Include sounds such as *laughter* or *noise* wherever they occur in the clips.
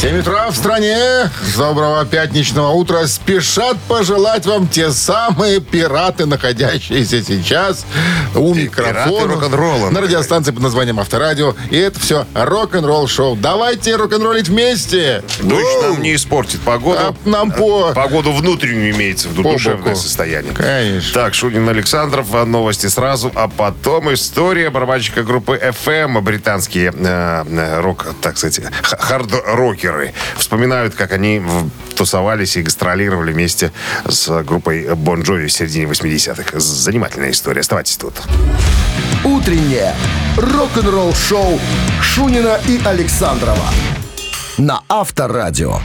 7 утра в стране. Доброго пятничного утра. Спешат пожелать вам те самые пираты, находящиеся сейчас у микрофона. На радиостанции под названием Авторадио. И это все рок-н-ролл шоу. Давайте рок-н-роллить вместе. Дождь нам не испортит погоду. А нам по- Погоду внутреннюю имеется в виду, По душевное боку. состояние. Конечно. Так, Шунин Александров, а новости сразу, а потом история барабанщика группы FM, британские э, э, рок, так сказать, х- хард-рокеры. Вспоминают, как они тусовались и гастролировали вместе с группой Bon Jovi в середине 80-х. Занимательная история. Оставайтесь тут. «Утреннее рок-н-ролл-шоу» Шунина и Александрова на Авторадио.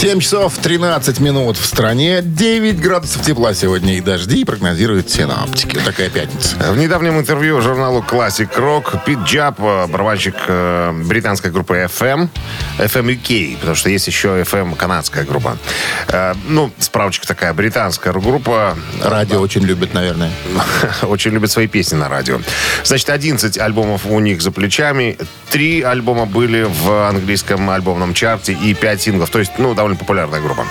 7 часов 13 минут в стране. 9 градусов тепла сегодня и дожди прогнозируют синоптики. Вот такая пятница. В недавнем интервью журналу Classic Rock Пит Джаб, э, барабанщик э, британской группы FM, FM UK, потому что есть еще FM канадская группа. Э, Ну, справочка такая, британская группа. Радио очень любят, наверное. *laughs* Очень любят свои песни на радио. Значит, 11 альбомов у них за плечами. Три альбома были в английском альбомном чарте и пять синглов. То есть, ну, довольно популярная группа.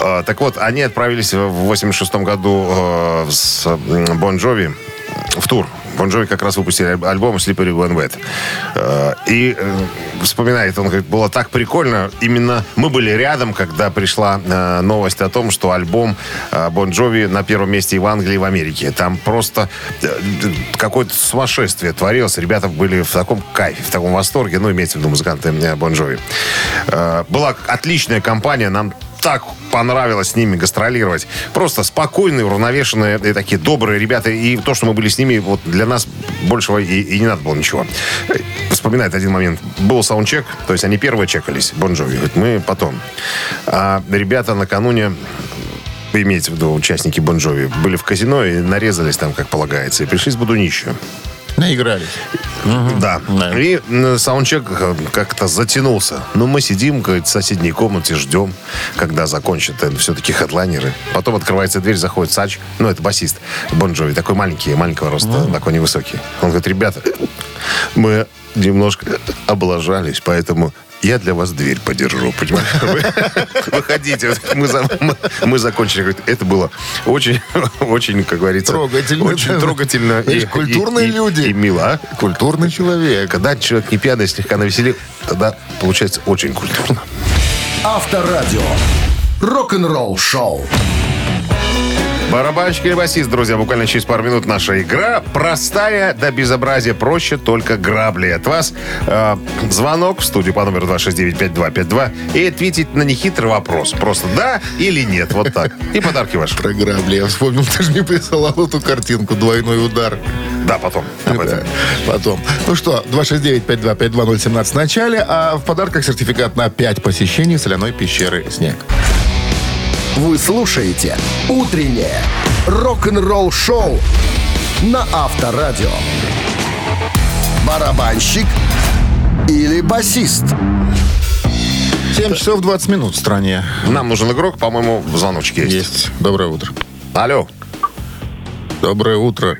Э, Так вот, они отправились в 86 году э, с Бон Джови в тур. Бон Джови как раз выпустили аль- альбом «Slippery When Wet». Э, И э, вспоминает, он говорит, было так прикольно. Именно мы были рядом, когда пришла э, новость о том, что альбом Бон Джови на первом месте и в Англии, и в Америке. Там просто какое-то сумасшествие творилось. Ребята были в таком кайфе, в таком восторге. Ну, имеется в виду музыканты Бон Джови. Была отличная компания. Нам так понравилось с ними гастролировать. Просто спокойные, уравновешенные и такие добрые ребята. И то, что мы были с ними, вот для нас большего и, и не надо было ничего. Э, Вспоминает один момент. Был саундчек, то есть они первые чекались, Бон Джови. Говорит, мы потом. А ребята накануне имеется в виду участники Бон Джови, были в казино и нарезались там, как полагается, и пришли с будунищу. Наигрались. Да. Да. И саундчек э, как-то затянулся. Но мы сидим, говорит, в соседней комнате, ждем, когда закончат э, все-таки хедлайнеры. Потом открывается дверь, заходит Сач, ну, это басист Бон Джови, такой маленький, маленького роста, такой невысокий. Он говорит, ребята, мы немножко облажались, поэтому я для вас дверь подержу, понимаешь? Вы *laughs* Выходите. Мы, за- мы- мы закончили. Это было очень, *laughs* очень, как говорится... Трогательно. Очень трогательно. Видишь, культурные и- люди. И мило, а? Культурный человек. Когда человек не пьяный, слегка навеселил, тогда получается очень культурно. Авторадио. Рок-н-ролл-шоу. Барабанщик или басист, друзья, буквально через пару минут наша игра. Простая до безобразия, проще только грабли. От вас э, звонок в студию по номеру 269-5252 и ответить на нехитрый вопрос. Просто да или нет, вот так. И подарки ваши. Про грабли. Я вспомнил, *laughs* ты же мне присылал эту картинку «Двойной удар». Да, потом. Да, потом. Ну что, 269-5252-017 в начале, а в подарках сертификат на 5 посещений соляной пещеры «Снег». Вы слушаете «Утреннее рок-н-ролл-шоу» на Авторадио. Барабанщик или басист? 7 часов 20 минут в стране. Нам нужен игрок, по-моему, звоночек есть. Есть. Доброе утро. Алло. Доброе утро.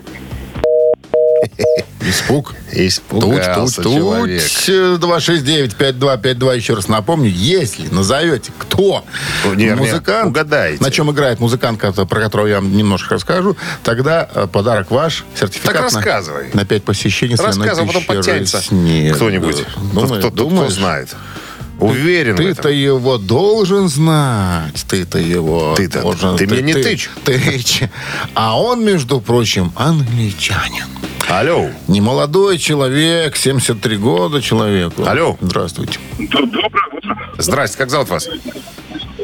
Испуг. Туч, туч, Испугался человек. туч. 269-5252. Еще раз напомню, если назовете, кто Ну, не, не, музыкант, угадайте. на чем играет музыкант, про которого я вам немножко расскажу, тогда э, подарок ваш, сертификат Так на- рассказывай. на 5 посещений Рассказывай, потом подтянется кто-нибудь. Думаешь, Кто- кто- знает. Уверен в Ты-то его должен знать. Ты-то его Ты-то- должен... ты меня не тычь. тычь. А он, между прочим, англичанин. Алло. Не молодой человек, 73 года человеку. Алло. Здравствуйте. Доброе утро. Здрасте, как зовут вас?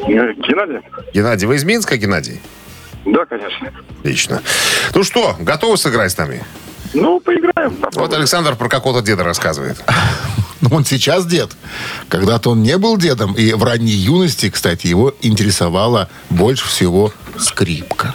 Геннадий? Геннадий, вы из Минска, Геннадий? Да, конечно. Отлично. Ну что, готовы сыграть с нами? Ну, поиграем. Вот попробуем. Александр про какого-то деда рассказывает. *laughs* Ну, Он сейчас дед. Когда-то он не был дедом. И в ранней юности, кстати, его интересовала больше всего скрипка.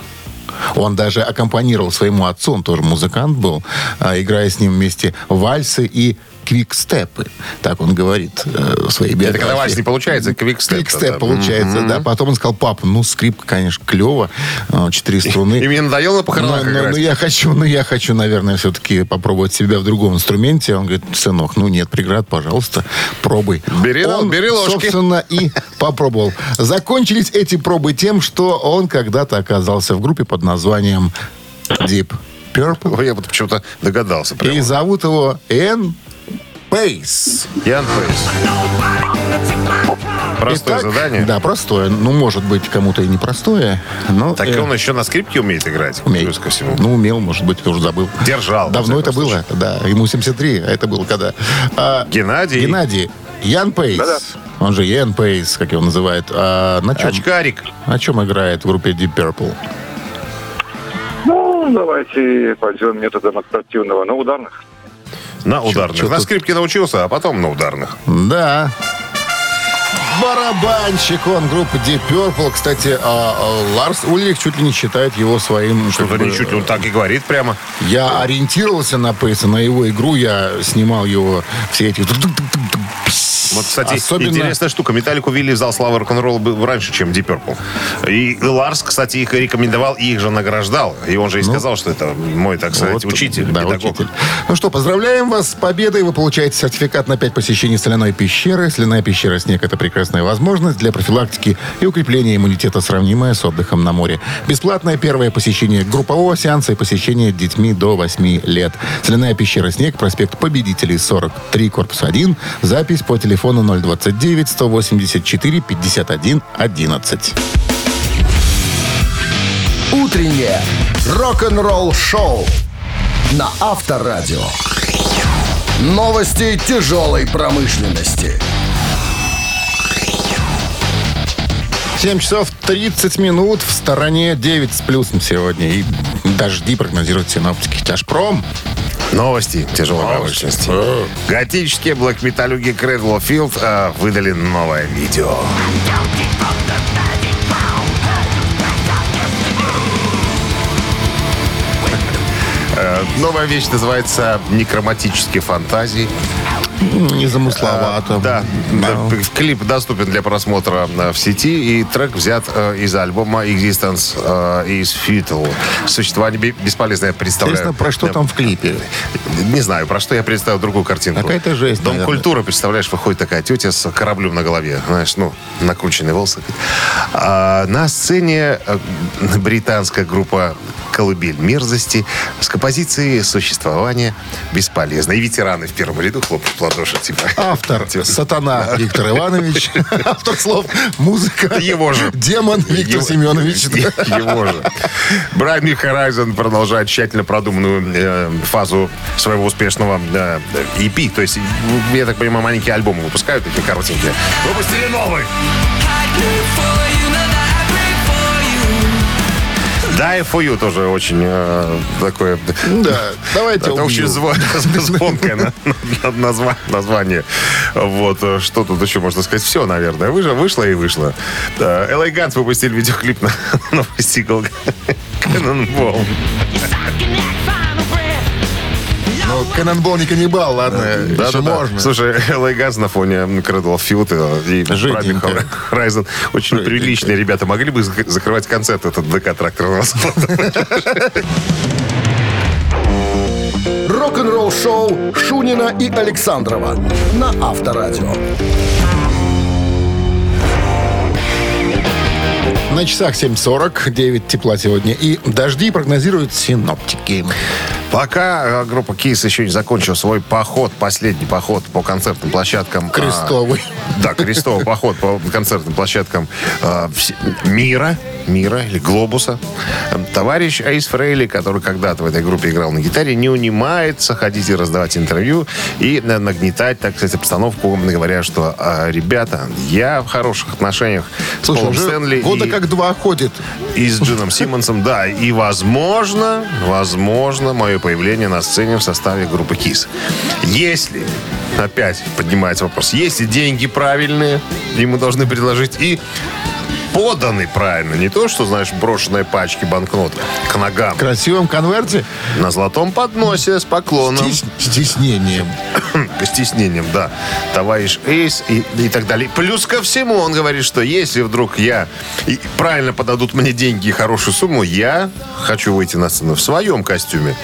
Он даже аккомпанировал своему отцу, он тоже музыкант был, а, играя с ним вместе вальсы и квикстепы. Так он говорит э, в своей Это биографии. когда у вас не получается, квикстеп. Квикстеп да. получается, да. Потом он сказал, папа, ну, скрипка, конечно, клево. э, Четыре струны. И мне надоело на Но, похоронах но- играть. но я хочу, ну я хочу, наверное, все-таки попробовать себя в другом инструменте. Он говорит, сынок, ну нет преград, пожалуйста, пробуй. Бери он, бери ложки. собственно, и попробовал. Закончились эти пробы тем, что он когда-то оказался в группе под названием Deep Purple. Я вот почему-то догадался. прямо. И зовут его Эн Пейс. Ян Пейс. Простое Итак, задание. Да, простое. Ну, может быть, кому-то и непростое. Но, Так э, он еще на скрипке умеет играть. умеет. Плюс ко всему. Ну, умел, может быть, ты уже забыл. Держал. Давно это всяком было, да. Ему 73, а это было когда? А, Геннадий. Геннадий. Ян Пейс. Да-да. Он же Ян Пейс, как его называют. А на чем, Очкарик. на чем играет в группе Deep Purple? Ну, давайте пойдем методом активного на ударных. На ударных. чё на тут? скрипке научился, а потом на ударных. Да. Барабанщик он группы Deep Purple. Кстати, а, а, Ларс Ульрих чуть ли не считает его своим... Что-то не чуть ли он так и говорит прямо. Я ориентировался на Пейса, на его игру. Я снимал его все эти... Вот, кстати, Особенно- интересная штука. Металлику ввели в зал славы рок-н-ролла раньше, чем Deep Purple. И Ларс, кстати, их рекомендовал и их же награждал. И он же и сказал, что это мой, так сказать, Вот, учитель, да, педагог. учитель. Ну что, поздравляем вас с победой. Вы получаете сертификат на 5 посещений соляной пещеры. Соляная пещера «Снег» — это прекрасная возможность для профилактики и укрепления иммунитета, сравнимая с отдыхом на море. Бесплатное первое посещение группового сеанса и посещение детьми до 8 лет. Соляная пещера «Снег», проспект Победителей, 43, корпус 1. Запись по телефону 029 184 51 11. Утреннее рок-н-ролл-шоу на Авторадио. Новости тяжелой промышленности. 7 часов 30 минут. В стороне 9 с плюсом сегодня. И дожди прогнозируют синоптики. Тяжпром. Новости тяжелой промышленности. Готические блэк-металюги Cradle of Field э, выдали новое видео. Э, Новая вещь называется «Некроматические фантазии». Незамысловато. Да, да, клип доступен для просмотра э, в сети, и трек взят э, из альбома Existence э, из Futile. Существование бе- бесполезное представляю. Интересно, про что Да. там в клипе? Не знаю, про что я представил другую картинку. Какая-то жесть, Дом наверное. культуры, представляешь, выходит такая тетя с кораблем на голове. Знаешь, ну, накрученные волосы. А на сцене э, британская группа «Колыбель мерзости» с композицией «Существование бесполезно». И ветераны в первом ряду хлопают в ладоши, типа. Автор Сатана Виктор Иванович. Автор слов музыка. Его же. Демон Виктор Семенович. *laughs* Его же. Брайан Horizon продолжает тщательно продуманную э, фазу своего успешного э, EP. То есть, я так понимаю, маленькие альбомы выпускают, такие коротенькие. Выпустили новый. Die for you тоже очень э, такое... Да, давайте Это убью. очень зво- *laughs* звонкое на- на- назва- название. Вот, э, что тут еще можно сказать? Все, наверное. Вы же вышло и вышло. Guns выпустили видеоклип на *laughs* новый сингл *laughs* Cannonball. Ну, Канонбол не каннибал, ладно, Да, еще да, да. можно. Слушай, LA Guns на фоне Cradle of Field и Жиденько. Брайан Horizon очень Жиденько. приличные ребята. Могли бы зак- закрывать концерт этот ДК тракторного завода? Рок-н-ролл-шоу Шунина и Александрова на Авторадио. На часах 7.40, 9 тепла сегодня. И дожди прогнозируют синоптики. Пока э, группа Кис еще не закончила свой поход, последний поход по концертным площадкам. а, Крестовый. Да, крестовый поход по концертным площадкам э, вс- мира, мира или глобуса. Товарищ Эйс Фрейли, который когда-то в этой группе играл на гитаре, не унимается ходить и раздавать интервью и нагнетать, так сказать, обстановку, говоря, что э, ребята, я в хороших отношениях с Слушай, Полом уже Стэнли года и, как два ходит. и с Джином Симмонсом, да, и возможно, возможно, мое появление на сцене в составе группы Кис. Если, опять поднимается вопрос, если деньги правильные, ему должны предложить и поданы правильно. Не то, что, знаешь, брошенные пачки банкнот к ногам. В красивом конверте На золотом подносе с поклоном. стес- стеснением. Стеснением, да. Товарищ Эйс и, и так далее. Плюс ко всему он говорит, что если вдруг я и правильно подадут мне деньги и хорошую сумму, я хочу выйти на сцену в своем костюме,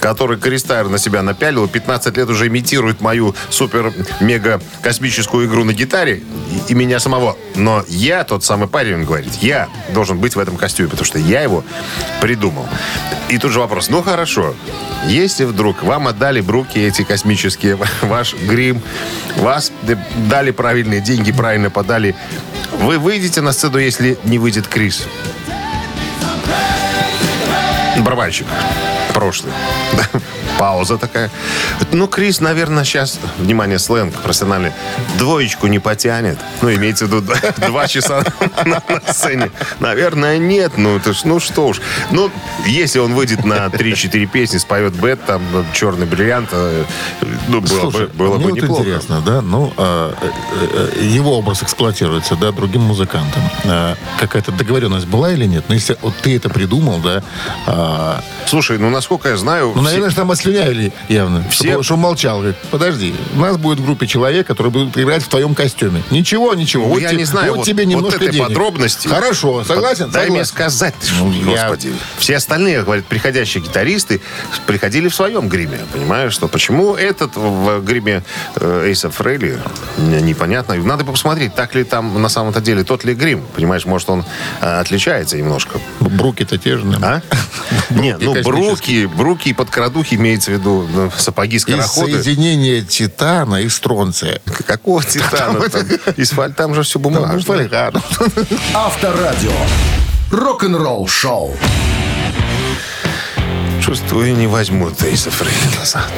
который Кристайр на себя напялил, и 15 лет уже имитирует мою супер-мега-космическую игру на гитаре и, и меня самого. Но я тот самый парень, он говорит, я должен быть в этом костюме, потому что я его придумал. И тут же вопрос, ну хорошо, если вдруг вам отдали бруки эти космические, *laughs* ваш грим, вас дали правильные деньги, правильно подали, вы выйдете на сцену, если не выйдет Крис. Барабанщик. Прошлый. *laughs* Пауза такая. Ну, Крис, наверное, сейчас, внимание, сленг профессиональный, двоечку не потянет. Ну, имеется в виду *laughs* два часа на, сцене. Наверное, нет. Ну, это ж, ну что уж. Ну, если он выйдет на 3-4 песни, споет бет, там, черный бриллиант, э, ну, было Слушай, бы, было бы вот неплохо. интересно, да, ну, а, э, э, его образ эксплуатируется, да, другим музыкантом. А, какая-то договоренность была или нет? Ну, если вот ты это придумал, да, а, Слушай, ну, насколько я знаю... ну, все- наверное, там ослюнявили явно. Все- Чтобы, чтобы молчал. Говорит, подожди, у нас будет в группе человек, который будет играть в твоем костюме. Ничего, ничего. Ну, вот я те- не знаю, вот, вот, тебе вот немножко этой денег. подробности. Хорошо, согласен? Дай мне Согласен. сказать, ты ж, Ну, я- господи. Все остальные, говорят, приходящие гитаристы приходили в своем гриме. Понимаешь, что почему этот в гриме Эйса Фрейли, мне непонятно. Надо посмотреть, так ли там на самом-то деле тот ли грим. Понимаешь, может, он э, отличается немножко. Бруки-то те же, наверное. А? *laughs* Нет, ну, бруки, бруки и подкрадухи имеется в виду ну, сапоги Из скороходы. соединения титана и стронция. Какого титана там? Из фаль- там же все бумажное. фольга. Авторадио. Рок-н-ролл шоу. Чувствую, не возьмут Эйса Фрейли назад.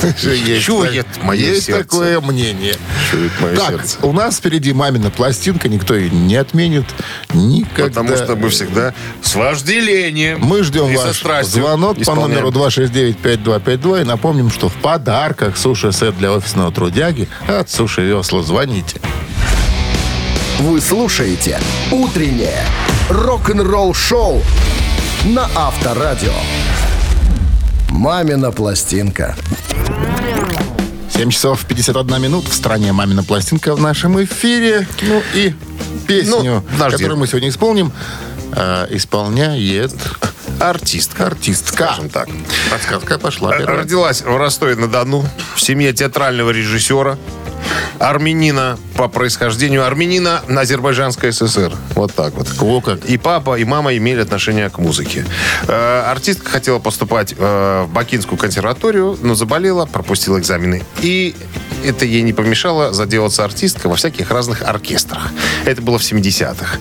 Чует мое есть сердце. такое мнение. Чует мое так, сердце. у нас впереди мамина пластинка, никто ее не отменит никогда. Потому что мы всегда с вожделением. Мы ждем ваш звонок по исполняем. номеру 269-5252 и напомним, что в подарках суши-сет для офисного трудяги от Суши Весла. Звоните. Вы слушаете «Утреннее рок-н-ролл-шоу» на Авторадио. «Мамина пластинка». 7 часов 51 минут. В стране «Мамина пластинка» в нашем эфире. Ну и песню, Ну, подожди. которую мы сегодня исполним, э, исполняет Артистка. артистка. Скажем так. Подсказка пошла. Э, первая. Родилась в Ростове-на-Дону в семье театрального режиссера, армянина по происхождению, армянина Азербайджанской ССР. Вот так вот. О, как. И папа, и мама имели отношение к музыке. Э, артистка хотела поступать э, в Бакинскую консерваторию, но заболела, пропустила экзамены. И это ей не помешало заделаться артисткой во всяких разных оркестрах. Это было в 70-х.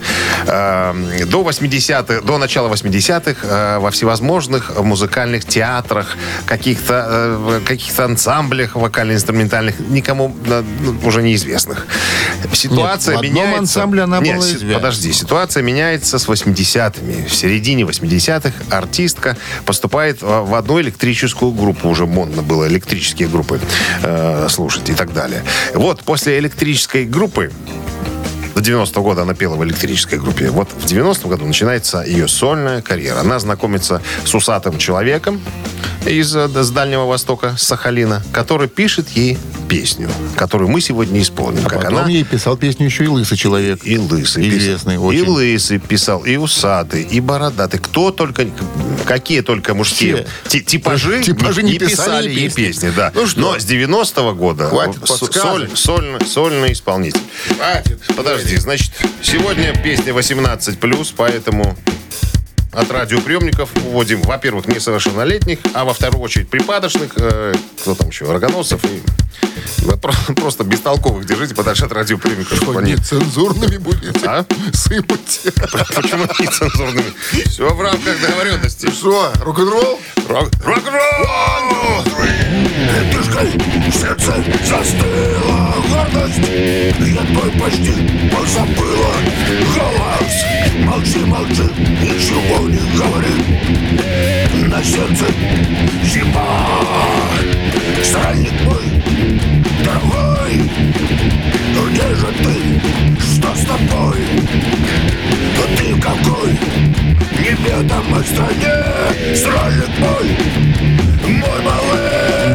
Э, до 80-х, до начала 80-х э, во всевозможных музыкальных театрах, каких-то э, каких-то ансамблях вокально-инструментальных, никому э, ну, уже неизвестных. Ситуация в одном меняется. ансамбле она Нет, была си-. Подожди, ситуация меняется с 80-ми. В середине 80-х артистка поступает в в одну электрическую группу. Уже модно было электрические группы э, слушать и так далее. Вот после электрической группы до 90-го года она пела в электрической группе. Вот в 90-м году начинается ее сольная карьера. Она знакомится с усатым человеком из э, с Дальнего Востока, с Сахалина, который пишет ей песню, которую мы сегодня исполним. А как потом она ей писал песню еще и лысый человек. и лысый Известный очень. И лысый писал, и усатый, и бородатый. Кто только, какие только мужские Все. ти- типажи, *laughs* Типажи не, не писали, писали ей песни. песни. Да. Ну что? Но с 90-го года Хватит с- подсказок. сольный, сольный исполнитель. Хватит. Подожди, значит, сегодня песня 18+, поэтому от радиоприемников вводим, во-первых, несовершеннолетних, а во вторую очередь припадочных, э, кто там еще, рогоносцев и вы *laughs* про- просто бестолковых держите подальше от радиоприемников. чтобы Что, они- нецензурными будете А? сыпать. Почему нецензурными? Все в рамках договоренности. Что, рок-н-ролл? Рок- Рок-н-ролл! Дышкой сердце застыла гордость Я твой почти позабыла голос Молчи, молчи, ничего не говори На сердце зима. Странник мой, дорогой. Где же ты? Что с тобой? Ты в какой? Неведомой стране. Странник мой, мой малыш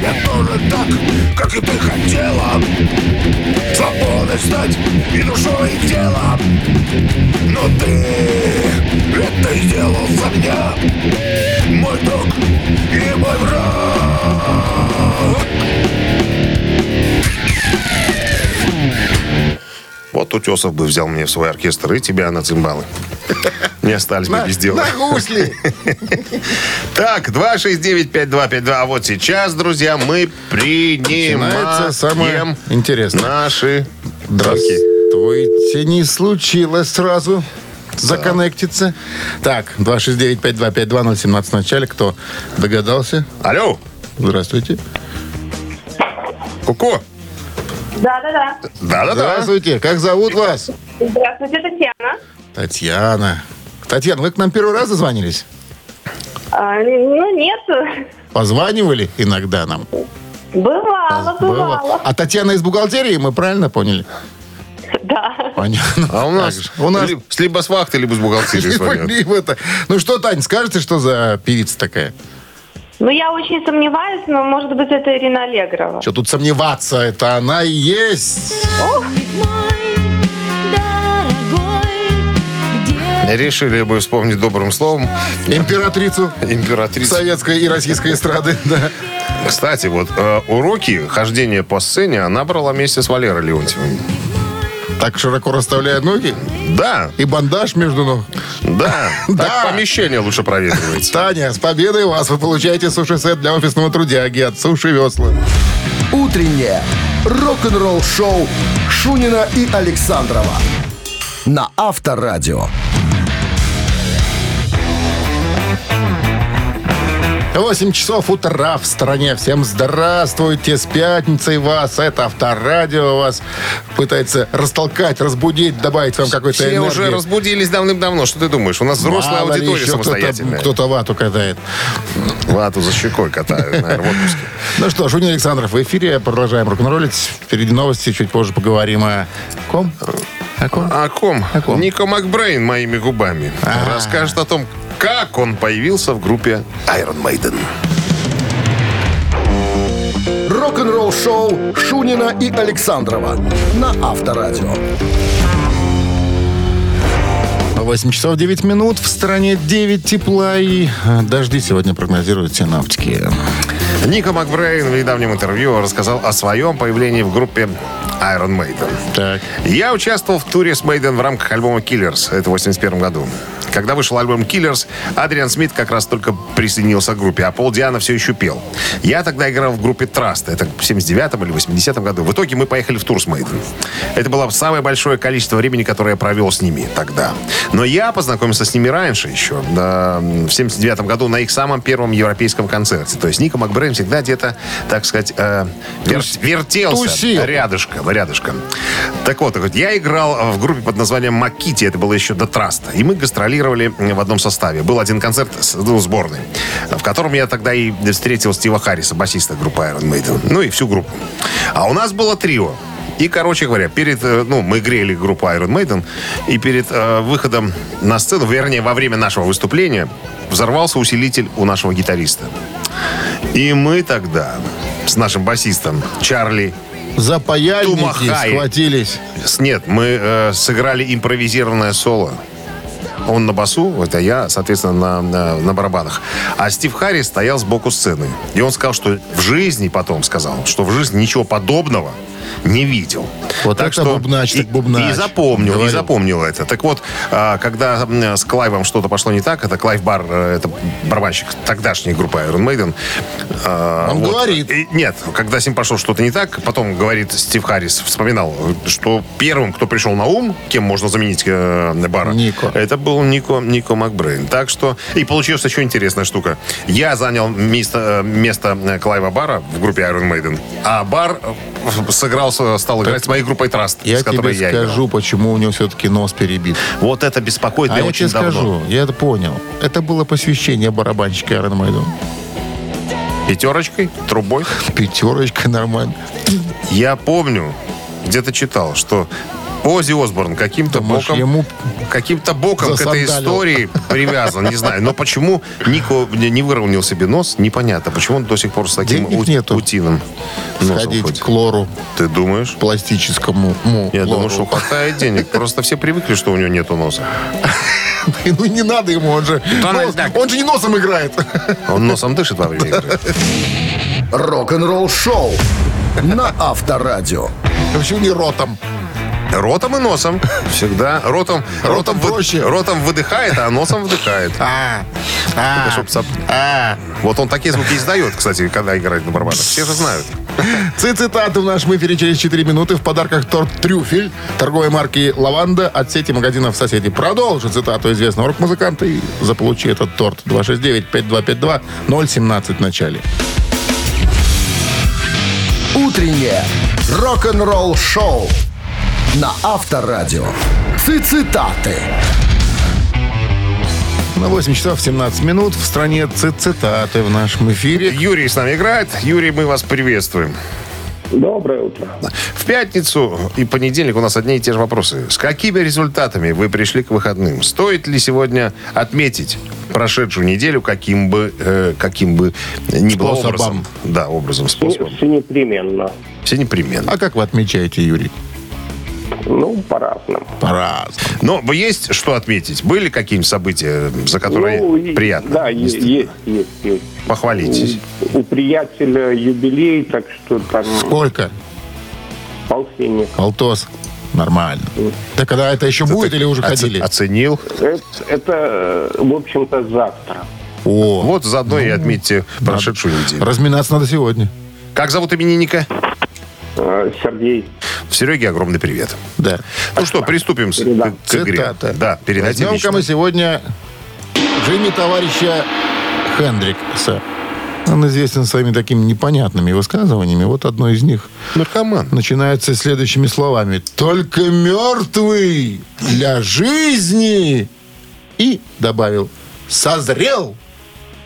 я тоже так, как и ты хотела. Свободой стать и душой, и телом Но ты это сделал за меня. Мой друг и мой враг Вот Утесов бы взял мне в свой оркестр и тебя на цимбалы. *laughs* Не остались бы без дела. На гусли. *laughs* Так, 269-5252. А вот сейчас, друзья, мы Начинается самое принимаем интересное. наши драки. Здравствуйте. Не случилось сразу законнектиться. Так, 269-5252-017 в начале. Кто догадался? Алло, Здравствуйте. Ку-ку. Да-да-да. Да-да-да. Здравствуйте. Как зовут вас? Здравствуйте, Татьяна. Татьяна. Татьяна, вы к нам первый раз зазвонились? А, ну, нет. Позванивали иногда нам? Бывало, бывало. А Татьяна из бухгалтерии, мы правильно поняли? Да. Понятно. А у нас, у нас ли- с либо с вахты, либо с бухгалтерии звонят. Либо это. Ну что, Тань, скажете, что за певица такая? Ну, я очень сомневаюсь, но, может быть, это Ирина Аллегрова. Что тут сомневаться? Это она и есть. Решили бы вспомнить добрым словом Императрицу императрицу. советской и российской эстрады. *laughs* Да. Кстати, вот э, уроки хождения по сцене она брала вместе с Валерой Леонтьевым. Так широко расставляя ноги Да, и бандаж между ног. да. *laughs* Да. Так помещение лучше проветривается. Таня, с победой вас! Вы получаете суши-сет для офисного трудяги от Суши Весла. Утреннее рок-н-ролл-шоу Шунина и Александрова на Авторадио. 8 часов утра в стране. Всем здравствуйте. С пятницей вас. Это Авторадио вас пытается растолкать, разбудить, добавить вам какой-то Все энергии. уже разбудились давным-давно. Что ты думаешь? У нас взрослая Мало аудитория еще кто-то, самостоятельная. кто-то вату катает. Вату за щекой катают, наверное, в отпуске. Ну что, Шунин Александров в эфире. Продолжаем рок-н-роллить. Впереди новости. Чуть позже поговорим о ком? О ком? О ком? О ком? Нико Макбрейн моими губами. А. Расскажет о том, как он появился в группе Iron Maiden. Рок-н-ролл-шоу Шунина и Александрова на Авторадио. 8 часов 9 минут. В стране 9 тепла и э, дожди сегодня прогнозируют синаптики. Нико Макбрейн в недавнем интервью рассказал о своем появлении в группе Iron Maiden. Так. Я участвовал в туре с Maiden в рамках альбома Killers. Это в 81 году. Когда вышел альбом Killers, Адриан Смит как раз только присоединился к группе, а Пол Диана все еще пел. Я тогда играл в группе Trust. Это в 79 или 80 году. В итоге мы поехали в тур с Maiden. Это было самое большое количество времени, которое я провел с ними тогда. Но я познакомился с ними раньше еще, да, в 79 году, на их самом первом европейском концерте. То есть Ника Макбрейн всегда где-то, так сказать, э, вер- вертелся тусил. рядышком, рядышком. Так вот, так вот, я играл в группе под названием Макити, это было еще до Траста, и мы гастролировали в одном составе. Был один концерт с, ну, сборной, в котором я тогда и встретил Стива Харриса, басиста группы Iron Maiden, ну и всю группу. А у нас было трио. И, короче говоря, перед, э, ну, мы грели группу Iron Maiden, и перед э, выходом на сцену, вернее, во время нашего выступления, взорвался усилитель у нашего гитариста. И мы тогда с нашим басистом Чарли За паяльники Тумахай. схватились. Нет, мы э, сыграли импровизированное соло. Он на басу, вот, а я, соответственно, на, на, на барабанах. А Стив Харрис стоял сбоку сцены. И он сказал, что в жизни, потом сказал, что в жизни ничего подобного не видел. Вот это бубнач, и, так бубнач. И запомнил, и Говорил. запомнил это. Так вот, а, когда с Клайвом что-то пошло не так, это Клайв Бар, э, это барабанщик тогдашней группы Iron Maiden. а, Он говорит. И- нет, когда с ним пошло что-то не так, потом говорит Стив Харрис, вспоминал, что первым, кто пришел на ум, кем можно заменить э, Бара, Нико. это был Нико, Нико Макбрейн. Так что, и получилась еще интересная штука. Я занял место, э, место Клайва Бара в группе Iron Maiden, а Бар сыграл, с- стал играть с моей группой Траст, Я с которой тебе я играл. скажу, почему у него все-таки нос перебит. Вот это беспокоит А меня я очень тебе давно. скажу, я это понял. Это было посвящение барабанщика Iron Maiden. Пятерочкой, трубой. Пятерочка нормально. Я помню, где-то читал, что Ози Осборн каким-то Думаешь, боком, ему каким-то боком к этой истории привязан, не знаю. Но почему Нико не выровнял себе нос, непонятно. Почему он до сих пор с таким ут- нету. утиным носом Сходить ходит? к лору Ты думаешь? пластическому. му, Я думаю, лору. что хватает денег. Просто все привыкли, что у него нету носа. *laughs* Ну не надо ему, он же, он же не носом играет. Он носом дышит во время игры. Рок-н-ролл шоу на Авторадио. Почему не ротом? Ротом и носом. *laughs* Всегда. Ротом, Ротом проще. ротом выдыхает, а носом вдыхает. А, а, а. Вот он такие звуки издает, кстати, когда играет на барабанах. Все же знают. *laughs* Цитаты в нашем эфире через 4 минуты. В подарках торт «Трюфель» торговой марки «Лаванда» от сети магазинов «Соседи». Продолжи цитату известного рок-музыканта и заполучи этот торт. 269-5252-017 в начале. Утреннее рок-н-ролл шоу на Авторадио. Цитаты. На 8 часов 17 минут в стране ци- цитаты в нашем эфире. Юрий с нами играет. Юрий, мы вас приветствуем. Доброе утро. В пятницу и понедельник у нас одни и те же вопросы. С какими результатами вы пришли к выходным? Стоит ли сегодня отметить прошедшую неделю каким бы, э, каким бы ни было Способом. образом? Да, образом, способом. Все непременно. Все непременно. А как вы отмечаете, Юрий? Ну, по-разному. По-разному. Но есть что отметить? Были какие-нибудь события, за которые Ну, приятно? Да, есть, есть, есть. Похвалитесь. У приятеля юбилей, так что там Сколько? полтинник. Полтос. Нормально. Так когда это еще будет или уже Оце- ходили? Оценил. Это, это, в общем-то, завтра. О, Вот заодно и отметьте прошедшую неделю. разминаться надо сегодня. Как зовут именинника? Э, Сергей, Сереге огромный привет. Да. Ну что, приступим с- Да. к игре. Цитата. Да, передайте Возьмем-ка мы сегодня Джимми товарища Хендрикса. Он известен своими такими непонятными высказываниями. Вот одно из них Наркоман. начинается следующими словами. «Только мертвый для жизни!» И добавил «созрел».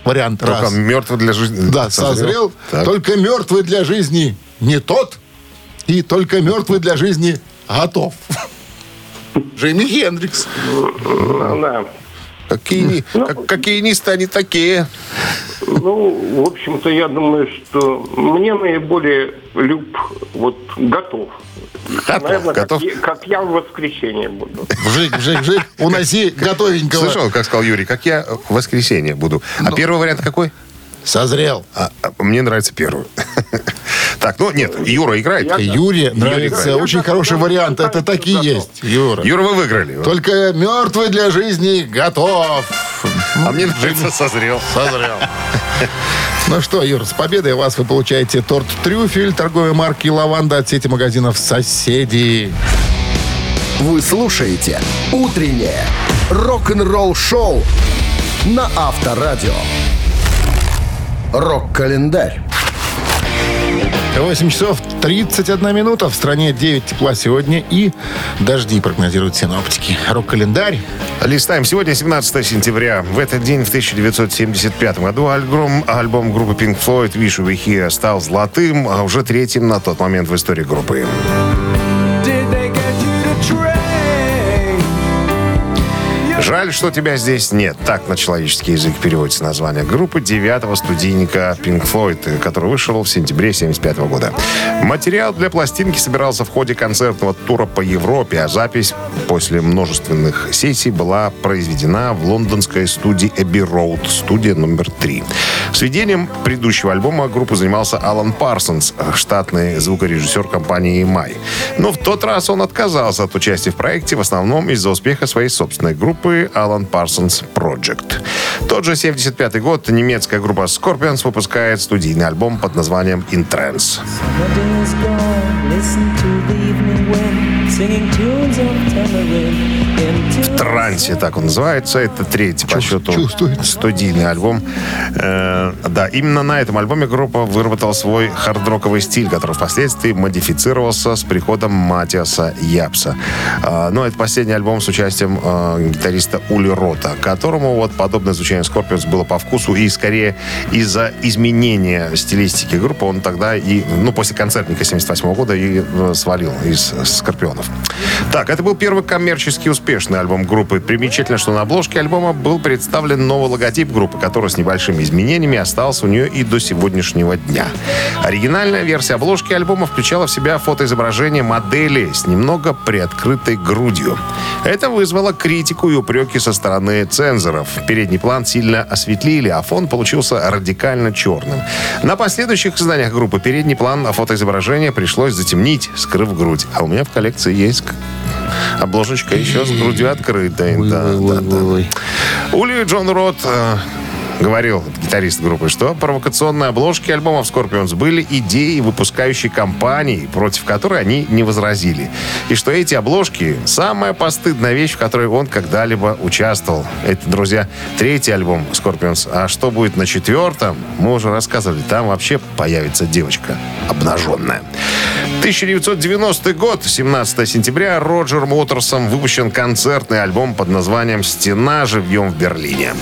Вариант Только раз. мертвый для жизни. Да, созрел. Так. Только мертвый для жизни не тот. И только мертвый для жизни готов. Джимми Хендрикс. ну, да. Какие, ни- как- какие нисты они такие. Ну, в общем-то, я думаю, что мне наиболее люб вот готов. Наверное, готов. Как, я, как я в воскресенье буду. Вжик, вжик, вжик. Уноси готовенького. Слышал, как сказал Юрий, как я в воскресенье буду. А Ну. первый вариант какой? Созрел. А, а, мне нравится первый. *laughs* Так, ну нет, Юра играет. Я- Юре нравится играет. очень Я хороший вариант. Это такие есть, Юра. Юра, вы выиграли. Только мертвый для жизни готов. А мне нравится созрел. Созрел. *laughs* Ну что, Юр, с победой вас вы получаете торт «Трюфель» торговой марки «Лаванда» от сети магазинов «Соседи». Вы слушаете «Утреннее рок-н-ролл шоу» на Авторадио. Рок-календарь. 8 часов 31 минута. В стране 9 тепла сегодня и дожди прогнозируют синоптики. Рок-календарь. Листаем. Сегодня 17 сентября. В этот день, в 1975 году, альбом, альбом группы Pink Floyd «Wish We Here» стал золотым, а уже третьим на тот момент в истории группы. Жаль, что тебя здесь нет. Так на человеческий язык переводится название группы девятого студийника Pink Floyd, который вышел в сентябре 75 года. Материал для пластинки собирался в ходе концертного тура по Европе, а запись после множественных сессий была произведена в лондонской студии Abbey Road, студия номер три. Сведением предыдущего альбома группу занимался Алан Парсонс, штатный звукорежиссер компании EMI. Но в тот раз он отказался от участия в проекте, в основном из-за успеха своей собственной группы Alan Parsons Project. Тот же 75 год немецкая группа Scorpions выпускает студийный альбом под названием In Trance. В Гарантия, так он называется. Это третий по счету студийный альбом. Э, да, именно на этом альбоме группа выработала свой хард-роковый стиль, который впоследствии модифицировался с приходом Матиаса Япса. Э, ну, это последний альбом с участием э, гитариста Ули Рота, которому вот подобное звучание Scorpions было по вкусу и скорее из-за изменения стилистики группы он тогда и, ну, после концертника 78 года и э, свалил из Скорпионов. Так, это был первый коммерчески успешный альбом группы. Примечательно, что на обложке альбома был представлен новый логотип группы, который с небольшими изменениями остался у нее и до сегодняшнего дня. Оригинальная версия обложки альбома включала в себя фотоизображение модели с немного приоткрытой грудью. Это вызвало критику и упреки со стороны цензоров. Передний план сильно осветлили, а фон получился радикально черным. На последующих изданиях группы передний план фотоизображения пришлось затемнить, скрыв грудь. А у меня в коллекции есть обложечка еще с грудью открытой. Ой, Да, ой, да, ой, да. ой, ой. Ули Джон Рот э, говорил, гитарист группы, что провокационные обложки альбомов Scorpions были идеей выпускающей компании, против которой они не возразили. И что эти обложки – самая постыдная вещь, в которой он когда-либо участвовал. Это, друзья, третий альбом Scorpions. А что будет на четвертом, мы уже рассказывали. Там вообще появится девочка обнаженная. 1990 год, 17 сентября, Роджер Уотерсом выпущен концертный альбом под названием «Стена. Живьем в Берлине».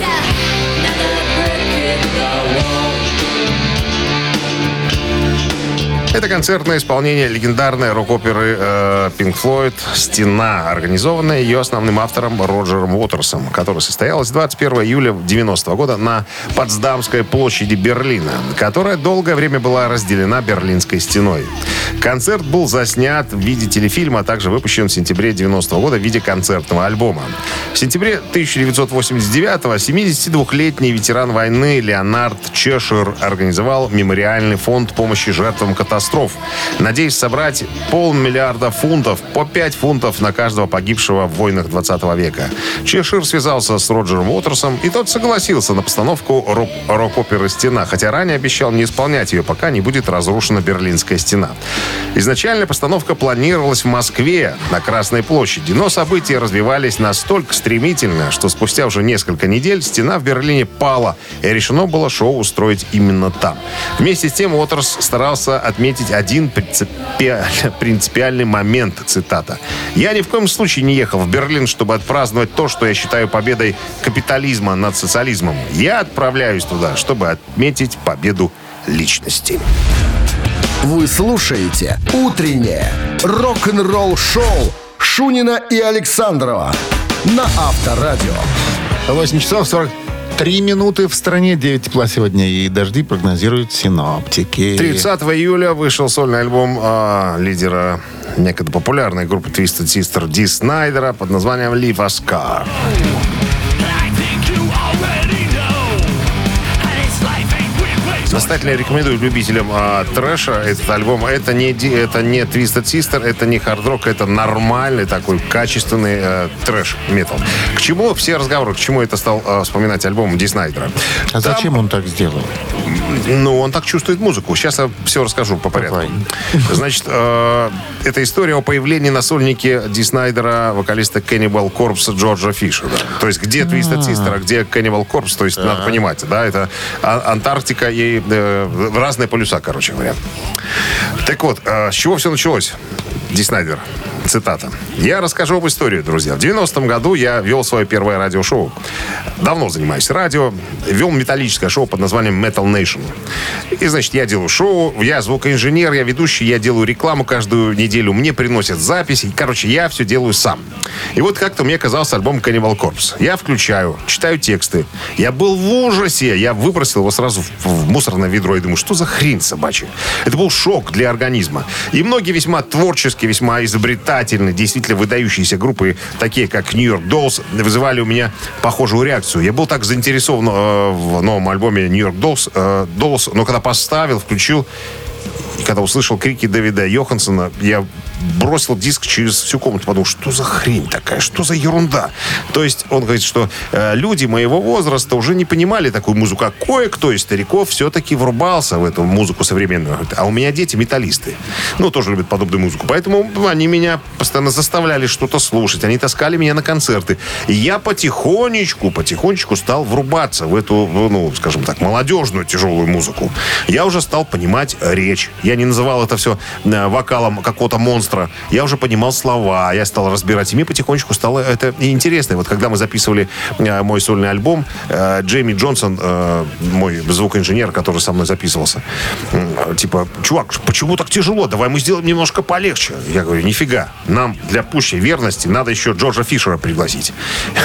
Это концертное исполнение легендарной рок-оперы э, Pink «Стена», организованная ее основным автором Роджером Уотерсом, которая состоялась 21 июля 90 года на Потсдамской площади Берлина, которая долгое время была разделена Берлинской стеной. Концерт был заснят в виде телефильма, а также выпущен в сентябре 90 года в виде концертного альбома. В сентябре 1989-го 72-летний ветеран войны Леонард Чешир организовал мемориальный фонд помощи жертвам катастроф, надеясь собрать полмиллиарда фунтов, по 5 фунтов на каждого погибшего в войнах 20 века. Чешир связался с Роджером Уотерсом, и тот согласился на постановку рок- рок-оперы «Стена», хотя ранее обещал не исполнять ее, пока не будет разрушена Берлинская стена. Изначально постановка планировалась в Москве, на Красной площади, но события развивались настолько стремительно, что спустя уже несколько недель стена в Берлине пала, и решено было шоу устроить именно там. Вместе с тем Уотерс старался отметить один принципиаль- принципиальный момент, цитата. «Я ни в коем случае не ехал в Берлин, чтобы отпраздновать то, что я считаю победой капитализма над социализмом. Я отправляюсь туда, чтобы отметить победу личности». Вы слушаете «Утреннее рок-н-ролл-шоу» Шунина и Александрова на Авторадио. 8 часов 43 минуты в стране. 9 тепла сегодня и дожди прогнозируют синоптики. 30 июля вышел сольный альбом а, лидера некогда популярной группы Twisted Sister Ди Снайдера под названием Leave a Scar. Настоятельно рекомендую любителям а, трэша этот альбом. Это не, это не Twisted Sister, это не хард-рок, это нормальный такой качественный э, трэш-метал. К чему все разговоры, к чему это стал э, вспоминать альбом Ди Снайдера? А Там- зачем он так сделал? ну, он так чувствует музыку. Сейчас я все расскажу по порядку. Давай. *laughs* Значит, э, это история о появлении на сольнике Ди Снайдера вокалиста Cannibal Corpse Джорджа Фишера. То есть, где Twisted Sister, а где Cannibal Corpse, то есть, надо понимать, да, это А- Антарктика и э, разные полюса, короче говоря. Так вот, э, с чего все началось? Ди Снайдер. Цитата. «Я расскажу об истории, друзья. В 90-м году я вел свое первое радиошоу. Давно занимаюсь радио. Вел металлическое шоу под названием Metal Nation. И, значит, я делаю шоу, я звукоинженер, я ведущий, я делаю рекламу каждую неделю. Мне приносят записи. Короче, я все делаю сам. И вот как-то мне казался альбом Cannibal Corpse. Я включаю, читаю тексты. Я был в ужасе. Я выбросил его сразу в, в мусорное ведро и думаю, что за хрень собачья? Это был шок для организма. И многие весьма творческие, весьма изобретательные, действительно выдающиеся группы, такие как York Dolls, вызывали у меня похожую реакцию. Я был так заинтересован э, в новом альбоме York Dolls, э, Dolls, но когда поставил, включил, когда услышал крики Дэвида Йохансона, я бросил диск через всю комнату. Подумал, что за хрень такая, что за ерунда. То есть он говорит, что э, люди моего возраста уже не понимали такую музыку, а кое-кто из стариков все-таки врубался в эту музыку современную. А у меня дети металлисты. Ну, тоже любят подобную музыку. Поэтому они меня постоянно заставляли что-то слушать. Они таскали меня на концерты. И я потихонечку, потихонечку стал врубаться в эту, ну, скажем так, молодежную тяжелую музыку. Я уже стал понимать речь. Я не называл это все э, вокалом какого-то монстра. Я уже понимал слова, я стал разбирать. И мне потихонечку стало это интересно. Вот когда мы записывали э, мой сольный альбом, э, Джейми Джонсон, мой звукоинженер, который со мной записывался, типа, чувак, почему так тяжело? Давай мы сделаем немножко полегче. Я говорю, нифига. Нам для пущей верности надо еще Джорджа Фишера пригласить.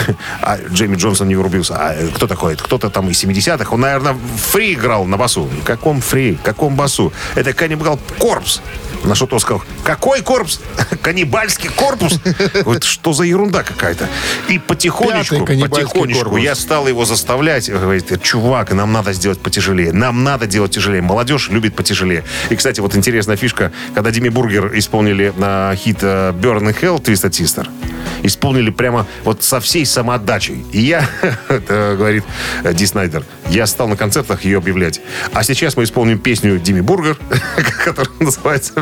*laughs* А Джейми Джонсон не врубился. А кто такой? Кто-то там из 70-х. Он, наверное, фри играл на басу. Каком фри? Каком басу? Это Каннибал Корпс. На что то сказал, какой корпус? *laughs* Каннибальский корпус? Вот что за ерунда какая-то. И потихонечку, потихонечку корпус. я стал его заставлять. Говорит, чувак, нам надо сделать потяжелее. Нам надо делать тяжелее. Молодежь любит потяжелее. И, кстати, вот интересная фишка. Когда Dimmu Borgir исполнили на хит э, Burn in Hell Twisted Sister, исполнили прямо вот со всей самоотдачей. И я, *laughs* это говорит э, Ди Снайдер, я стал на концертах ее объявлять. А сейчас мы исполним песню Dimmu Borgir, *laughs* которая *laughs* называется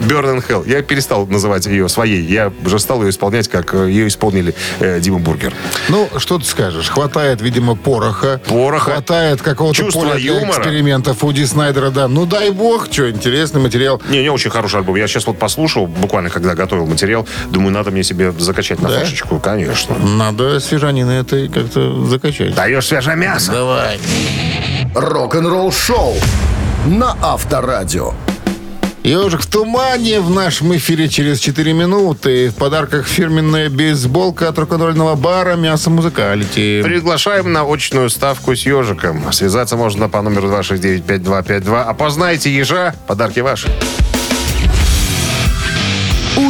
Burn in Hell. Я перестал называть ее своей. Я уже стал ее исполнять, как э, ее исполнили э, Dimmu Borgir. Ну, что ты скажешь? Хватает, видимо, пороха. Пороха. Хватает какого-то поля юмора. экспериментов у Ди Снайдера, да. Ну, дай бог, что, интересный материал. Не, не очень хороший альбом. Я сейчас вот послушал, буквально когда готовил материал, думаю, надо мне себе закачать на Да? флешечку. Конечно. Надо свежанины это как-то закачать. Даешь свежее мясо. Давай. Рок-н-ролл шоу на Авторадио. Ежик в тумане в нашем эфире через 4 минуты. В подарках фирменная бейсболка от рок-н-ролльного бара «Мясо Музыкалити». Приглашаем на очную ставку с ежиком. Связаться можно по номеру 269-5252. Опознайте ежа, подарки ваши.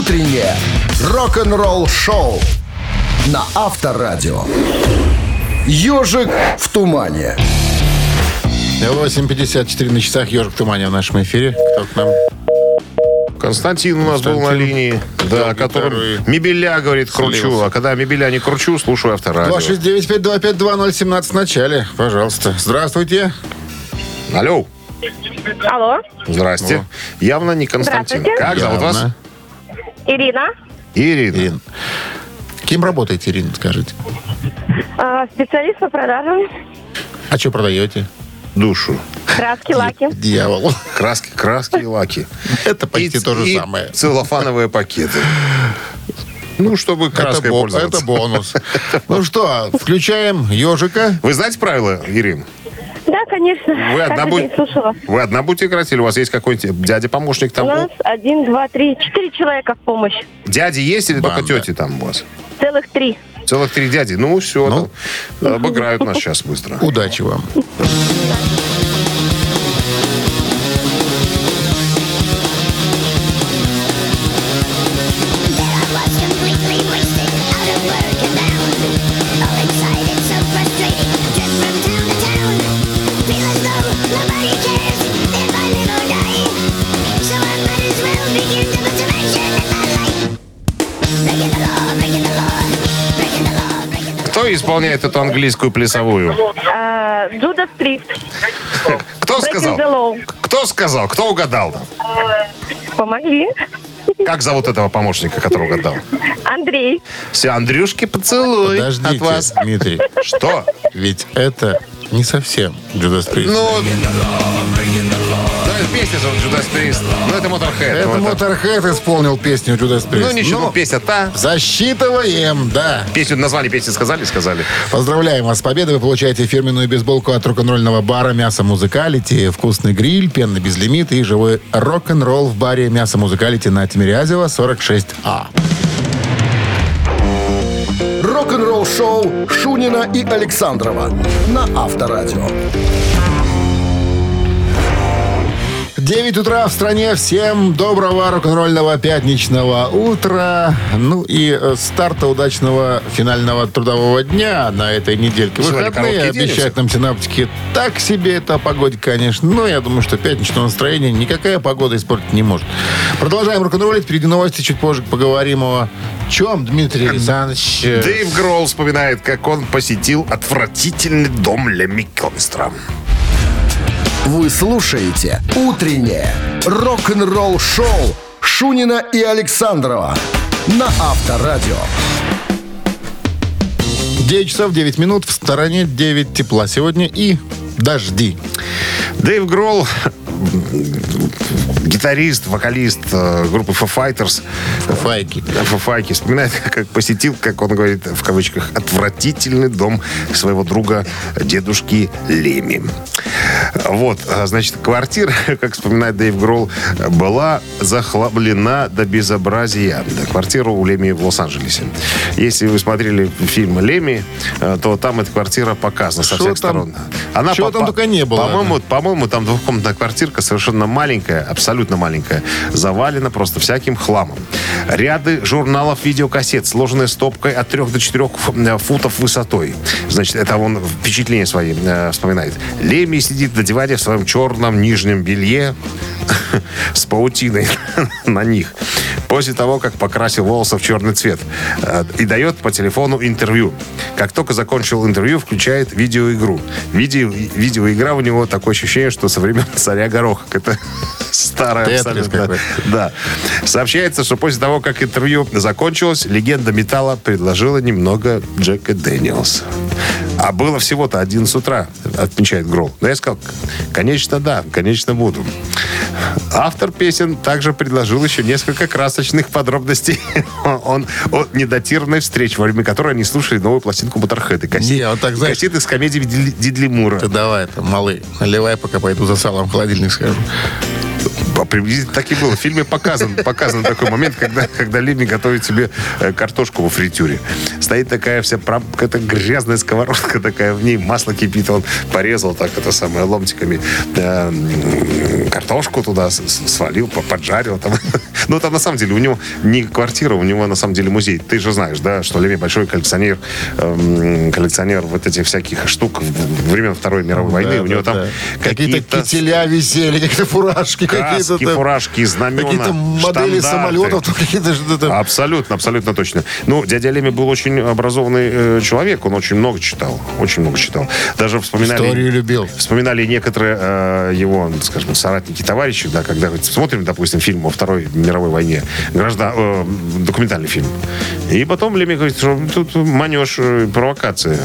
Утреннее рок-н-ролл шоу на Авторадио. Ежик в тумане. 8.54 на часах «Ежик в тумане» в нашем эфире. Кто к нам? Константин у нас был на линии, да, и мебеля, говорит, кручу. слился. А когда мебеля не кручу, слушаю авторадио. 269-525-2017 в начале. Пожалуйста. Здравствуйте. Алло. Алло, Здрасте. Явно не Константин. Здравствуйте. Как зовут вас? Ирина, Ирина. Ирин. Кем работаете, Ирина, скажите? а, специалист по продажам А что продаете? Душу. краски, лаки. Дьявол. Краски, краски и лаки. Это почти И- то же и самое. целлофановые пакеты. Ну, чтобы Это, краской бо- пользоваться. это бонус. Ну что, включаем ежика. Вы знаете правила, Ирин? Конечно. Вы одна, будете, вы одна будете играть или у вас есть какой-нибудь дядя-помощник У там? нас один, два, три, четыре человека в помощь. Дяди есть или только Банда. тети там у вас? Целых три. Целых три дяди. Ну, все. Ну. обыграют нас сейчас быстро. Удачи вам. Исполняет эту английскую плясовую? А, Джудас Прист. Кто сказал? Кто сказал? Кто угадал? Помогли. Как зовут этого помощника, который угадал? Андрей. Все, Андрюшки, поцелуй от Подождите, вас. Дмитрий. Что? Ведь это не совсем Judas Priest. Ну, песня же Judas Priest. Ну, это Motorhead. это Ну, Motorhead исполнил песню Judas Priest. Ну, ничего, Ну, песня-то. Засчитываем, да. Песню, название песни сказали? Сказали. Поздравляем вас с победой. Вы получаете фирменную бейсболку от рок-н-ролльного бара «Мясо Музыкалити», вкусный гриль, пенный безлимит и живой рок-н-ролл в баре «Мясо Музыкалити» на Тимирязева, 46А. Рок-н-ролл шоу Шунина и Александрова на Авторадио. 9 утра в стране. Всем доброго рок-н-ролльного пятничного утра. Ну и э, старта удачного финального трудового дня на этой недельке. Сегодня Выходные обещают нам синаптики. Так себе это о погоде, конечно. Но я думаю, что пятничное настроение никакая погода испортить не может. Продолжаем рок-н-роллить. Впереди новости. Чуть позже поговорим о чем, Дмитрий Александрович? э, Дэйв Гролл вспоминает, как он посетил отвратительный дом Лемми Kilmister. Вы слушаете «Утреннее рок-н-ролл-шоу» Шунина и Александрова на Авторадио. 9 часов 9 минут. В стороне 9 тепла сегодня и дожди. Дэйв Гролл, гитарист, вокалист э, группы Foo Fighters, Файки. Фуфайки вспоминает, *laughs* как посетил, как он говорит в кавычках, отвратительный дом своего друга дедушки Леми. Вот, а, значит, квартира, *laughs* как вспоминает Дэйв Гролл, была захлаблена до безобразия. Квартира у Леми в Лос-Анджелесе. Если вы смотрели фильм Леми, э, то там эта квартира показана со Что всех там- сторон. чего там только не было. По-моему, по-моему, там двухкомнатная квартирка совершенно маленькая, абсолютно маленькая, завалена просто всяким хламом. Ряды журналов, видеокассет, сложенные стопкой от 3 до 4 футов высотой. Значит, это он впечатление свои э, вспоминает. Леми сидит на диване в своем черном нижнем белье *laughs* с паутиной *laughs* на них. После того, как покрасил волосы в черный цвет. Э, И дает по телефону интервью. Как только закончил интервью, включает видеоигру. Видео, видеоигра у него такое ощущение, что со времен царя Гороха. *laughs* Это старая абсолютно. Да. Сообщается, что после того, как интервью закончилось, легенда металла предложила немного Джека Дэниелса. А было всего-то 11 утра, отмечает Гролл. Но я сказал, конечно, да, конечно, буду. Автор песен также предложил еще несколько красочных подробностей *laughs* он, о недатированной встрече, во время которой они слушали новую пластинку Моторхед. И Не, вот так, знаешь- кассеты с комедии Дидли, Мура. Ты давай, там, малый, наливай, пока пойду за салом в холодильник схожу. А Приблизительно так и было. В фильме показан, показан такой момент, когда, когда Леми готовит себе э, картошку во фритюре. Стоит такая вся какая-то грязная сковородка такая, в ней масло кипит. Он порезал так это самое ломтиками э, м, картошку туда свалил, по- поджарил. Там. Ну, там на самом деле у него не квартира, у него на самом деле музей. Ты же знаешь, да, что Леми большой коллекционер, эм, коллекционер вот этих всяких штук времен Второй мировой войны. Да, у него да, там да. какие-то какие-то кителя висели, какие-то фуражки, какие-то там- фуражки, знамена, Какие-то модели штандарты. самолетов, какие-то что-то. Абсолютно, абсолютно точно. Ну, дядя Леми был очень образованный э, человек, он очень много читал, очень много читал. Даже вспоминали... Историю любил. Вспоминали некоторые э, его, скажем, соратники, товарищи, да, когда смотрим, допустим, фильм о Второй мировой войне, граждан, э, документальный фильм. И потом Леми говорит, что тут манеж, э, провокация.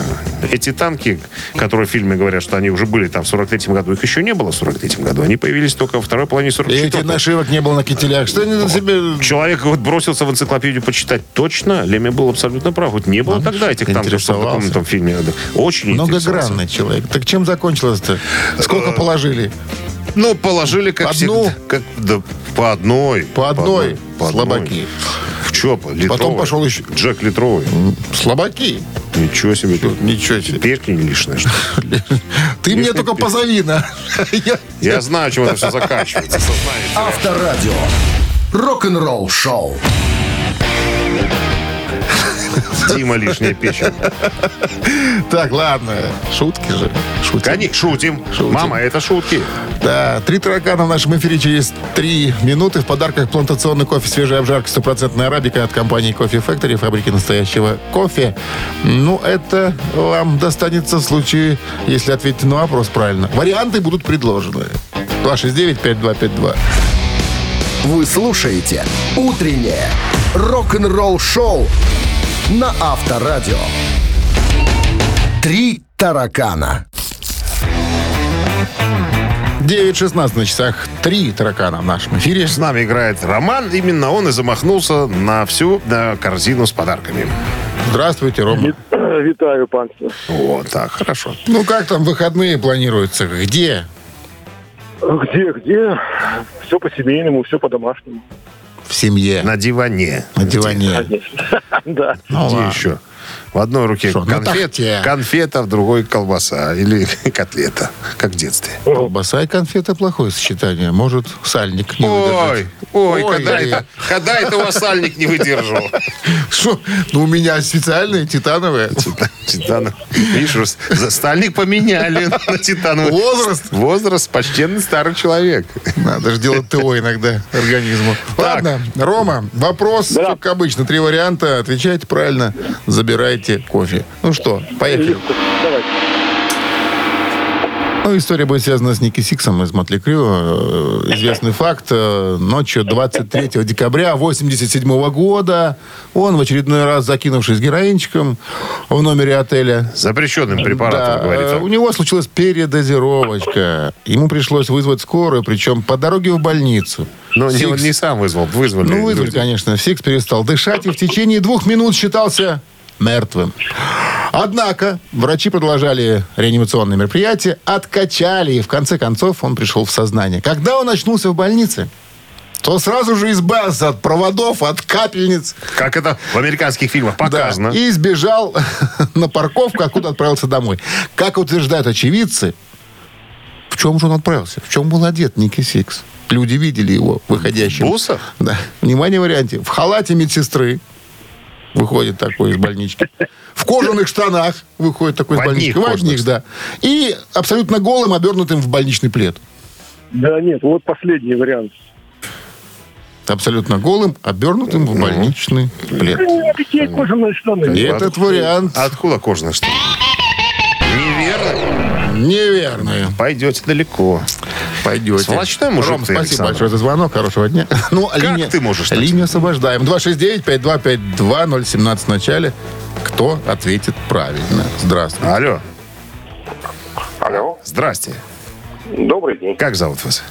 Эти танки, которые в фильме говорят, что они уже были там в 43-м году, их еще не было в 43-м году. Они появились только во второй половине И 44 этих нашивок не было на кителях. Что они на себе... Человек вот бросился в энциклопедию почитать. Точно, Леми был абсолютно прав. Вот не было Он тогда этих танков, что в документном фильме. Очень Многогранный человек. Так чем закончилось-то? Сколько положили? Ну, положили как Одну? всегда. Как, да, по одной. По одной. По одной. Слабаки. В чё? по- Литровый. Потом пошел еще. Джек литровый. Слабаки. Ничего себе. Ничего себе. Пешки не лишние. что? *laughs* Ты мне только позови на. Я- знаю, чем это все заканчивается. Авторадио. Рок-н-ролл шоу. Дима лишняя печень. Так, ладно. Шутки же. Шутки. Конечно, шутим. Шутим. Мама, это шутки. Да, три таракана в нашем эфире через три минуты. В подарках плантационный кофе, свежая обжарка, стопроцентная арабика от компании Кофе Factory, фабрики настоящего кофе. Ну, это вам достанется в случае, если ответите на вопрос правильно. Варианты будут предложены. 269-5252. Вы слушаете «Утреннее рок-н-ролл шоу» на Авторадио. Три таракана. 9.16 на часах. Три таракана в нашем эфире. С нами играет Роман. Именно он и замахнулся на всю э, корзину с подарками. Здравствуйте, Рома. Вітаю, панство. Вот так, хорошо. Ну, как там выходные планируются? Где? Где, где? Все по-семейному, все по-домашнему. В семье. На диване. На диване. Конечно. *laughs* Да. Ну, Где еще? В одной руке Шо, на конфет, конфета, в другой колбаса или *laughs* котлета, как в детстве. Колбаса и конфета плохое сочетание. Может, сальник не Ой, выдержать. ой, Ой, когда, это, когда это у вас сальник не выдержал? *laughs* Шо? Ну, у меня специальные титановые. Титан. Видишь, стальник поменяли на титановый. Возраст. Возраст. Почтенный старый человек. Надо же делать ТО иногда организму. Ладно, Рома, вопрос, как обычно, три варианта. Отвечайте правильно, забирайте кофе. Ну что, поехали. Давайте. Ну, история будет связана с Ники Сиксом из Mötley Crüe. Э, Известный факт. э, Ночью 23 декабря 87 года он, в очередной раз закинувшись героинчиком в номере отеля, Запрещенным препаратом, Да, говорит э, у него случилась передозировочка. Ему пришлось вызвать скорую, причем по дороге в больницу. Но не, Сикс- он не сам вызвал, вызвали. ну, вызвали, люди. конечно. Сикс перестал дышать и в течение двух минут считался мертвым. Однако врачи продолжали реанимационные мероприятия, откачали, и в конце концов он пришел в сознание. Когда он очнулся в больнице, то сразу же избавился от проводов, от капельниц. Как это в американских фильмах показано. Да, и сбежал *laughs* на парковку, откуда отправился домой. Как утверждают очевидцы, в чем же он отправился? В чем был одет Ники Сикс? Люди видели его выходящим. В бусах? Да. Внимание, варианте. В халате медсестры выходит такой из больнички. В кожаных штанах выходит такой из больнички. В одних, да. И абсолютно голым, обернутым в больничный плед. Да нет, вот последний вариант. Абсолютно голым, обернутым в больничный плед. Ну, какие кожаные штаны? И этот вариант Откуда кожаные штаны? Неверно. Пойдете далеко. Пойдете. Сволочной мужик Ром, ты, спасибо Александр. большое за звонок. Хорошего дня. *laughs* Ну, а Как линия, ты можешь так? Линию освобождаем. 269-5252-017 в начале. Кто ответит правильно? Здравствуйте. Алло. Алло. Здрасте. Добрый день. Как зовут вас?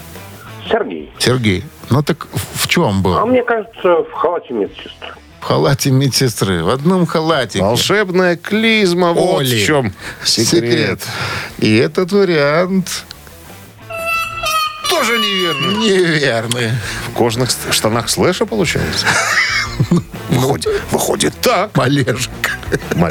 Сергей. Сергей, ну так в чем был? А мне кажется, в халате медсестры. В халате медсестры. В одном халате. Волшебная клизма. Вот Оли. в чем секрет. И этот вариант Тоже неверно. неверный. В кожаных ст- штанах слэша получается? *laughs* Выходит, выходит так. Малежик. Ма-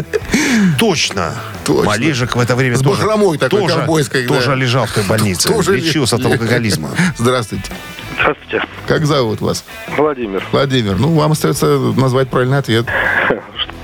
Точно. Точно. Малежик в это время С тоже, бахромой такой тоже, тоже лежал в той больнице. Тоже Лечился от ли- алкоголизма. Здравствуйте. Здравствуйте. Как зовут вас? Владимир. Владимир. Ну, вам остается назвать правильный ответ. *laughs*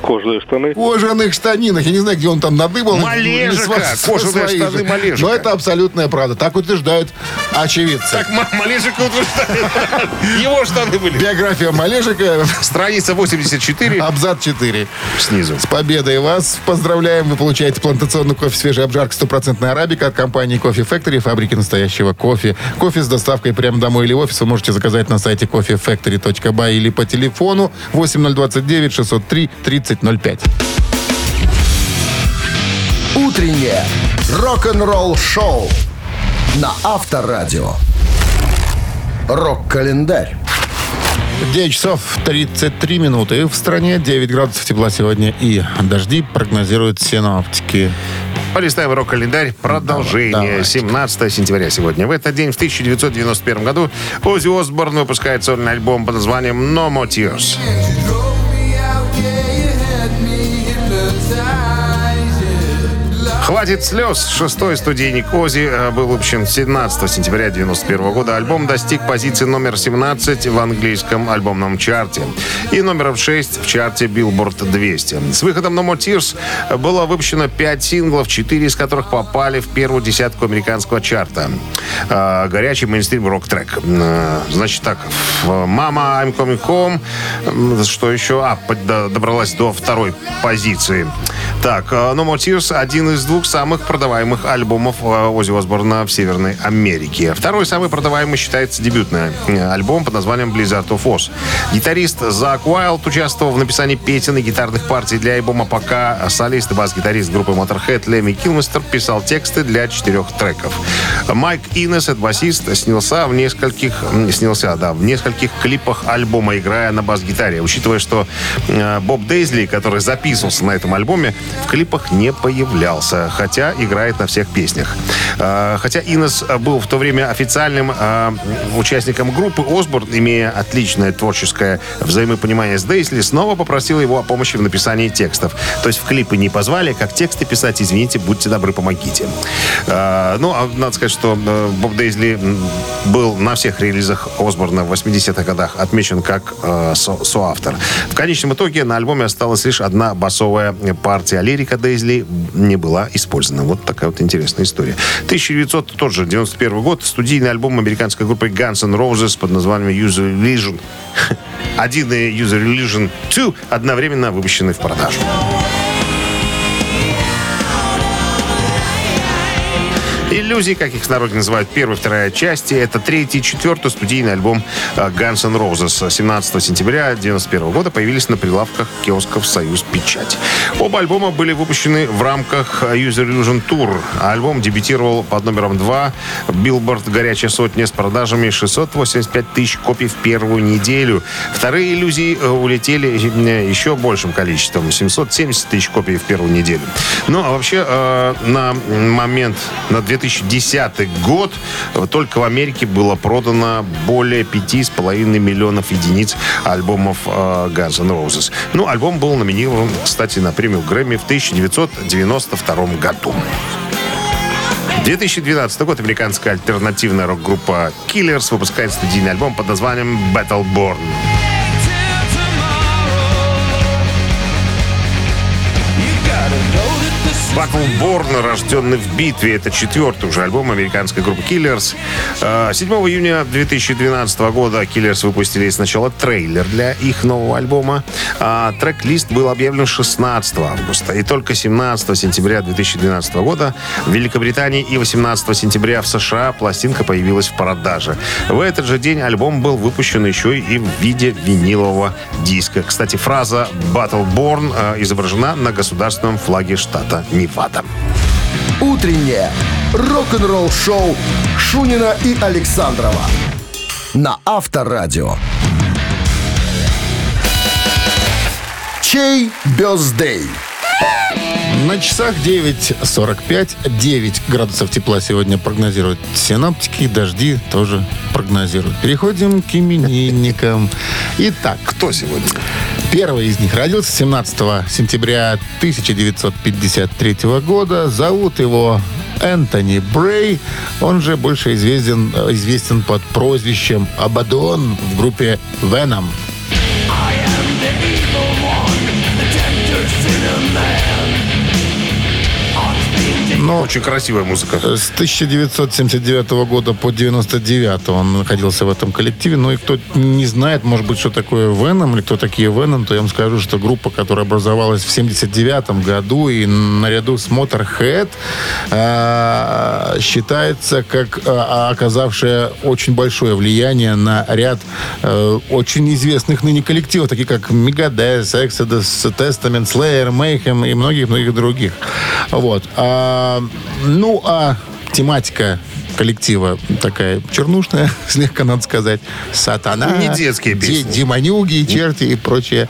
Кожаные штаны. кожаных штанинах. Я не знаю, где он там надыбал. Малежика, кожаные свои штаны же. малежика. Но это абсолютная правда. Так утверждают очевидцы. Так ма- Малежик утверждает. *laughs* Его штаны были. Биография Малежика, Страница 84 абзац 4. снизу. С победой вас поздравляем. Вы получаете плантационный кофе свежей обжарки стопроцентной арабика от компании Кофе Factory, фабрики настоящего кофе. Кофе с доставкой прямо домой или в офис вы можете заказать на сайте coffeefactory.by или по телефону 8029 603 3005. Утреннее рок-н-ролл-шоу на Авторадио. Рок-календарь. 9 часов 33 минуты. В стране 9 градусов тепла сегодня и дожди прогнозируют синоптики. Полистаем рок-календарь. Продолжение. Давайте. 17 сентября сегодня. В этот день, в 1991 году, Оззи Осборн выпускает сольный альбом под названием «No More Tears». «Хватит слез». Шестой студийник Ози э, был выпущен 17 сентября 1991 года. Альбом достиг позиции номер 17 в английском альбомном чарте и номером 6 в чарте Billboard 200. С выходом No More Tears было выпущено 5 синглов, 4 из которых попали в первую десятку американского чарта. Э, Горячий мейнстрим рок-трек. Э, Значит так, «Мама, I'm Coming Home», что еще? А, добралась до второй позиции. Так, э, No More Tears – один из двух самых продаваемых альбомов э, Оззи Осборна в Северной Америке. Второй самый продаваемый считается дебютный э, альбом под названием Blizzard of Oz. Гитарист Зак Уайлд участвовал в написании песен и гитарных партий для альбома, пока солист и бас-гитарист группы Motorhead Леми Килмистер писал тексты для четырех треков. Майк Инес, это басист, снялся в нескольких, снялся, да, в нескольких клипах альбома, играя на бас-гитаре. Учитывая, что Боб Дейзли, который записывался на этом альбоме, в клипах не появлялся, хотя играет на всех песнях. Э, Хотя Инес был в то время официальным э, участником группы, Осборн, имея отличное творческое взаимопонимание с Дейсли, снова попросил его о помощи в написании текстов. То есть в клипы не позвали, как тексты писать, извините, будьте добры, помогите. Э, Ну, а надо сказать, что э, Боб Дейзли м, был на всех релизах Осборна в 80-х годах отмечен как э, со- соавтор. В конечном итоге на альбоме осталась лишь одна басовая партия. Лирика Дейзли не была использована. Вот такая вот интересная история. 1900, тот же, 91 год, студийный альбом американской группы Guns N' Roses под названием User Illusion *laughs* 1 и User Illusion 2 одновременно выпущены в продажу. Иллюзии, как их в народе называют, первая вторая части, это третий четвертый студийный альбом э, Guns N' Roses. 17 сентября 1991 года появились на прилавках киосков «Союз Печать». Оба альбома были выпущены в рамках User Illusion Tour. Альбом дебютировал под номером 2 Billboard «Горячая сотня» с продажами 685 тысяч копий в первую неделю. Вторые иллюзии э, улетели э, еще большим количеством. 770 тысяч копий в первую неделю. Ну, а вообще, э, на момент, на 2010 год только в Америке было продано более 5,5 миллионов единиц альбомов э, Guns N' Roses. Ну, альбом был номинирован, кстати, на премию Грэмми в 1992 году. 2012 год американская альтернативная рок-группа Killers выпускает студийный альбом под названием Battleborn. Battleborn, рожденный в битве. Это четвертый уже альбом американской группы Killers. Э, 7 июня 2012 года Killers выпустили сначала трейлер для их нового альбома. А трек-лист был объявлен 16 августа. И только 17 сентября 2012 года в Великобритании и 18 сентября в США пластинка появилась в продаже. В этот же день альбом был выпущен еще и в виде винилового диска. Кстати, фраза Battleborn э, изображена на государственном флаге штата Невада. Утреннее рок-н-ролл-шоу Шунина и Александрова на Авторадио. Чей бездей? На часах 9.45, 9 градусов тепла сегодня прогнозируют синоптики, и дожди тоже прогнозируют. Переходим к именинникам. Итак, Кто сегодня? Первый из них родился 17 сентября 1953 года. Зовут его Энтони Брей. Он же больше известен, э, известен под прозвищем Абадон в группе Venom. Но Очень красивая музыка. с 1979 года по 99 он находился в этом коллективе. Ну и кто не знает, может быть, что такое Веном или кто такие Веном, то я вам скажу, что группа, которая образовалась в 79 году и наряду с Motorhead э, считается как э, оказавшая очень большое влияние на ряд э, очень известных ныне коллективов, такие как Megadeth, Exodus, Testament, Slayer, Mayhem и многих-многих других. Вот. А, ну, а тематика коллектива такая чернушная, *laughs* слегка надо сказать. Сатана. Не детские де- песни. демонюги, черти и прочее,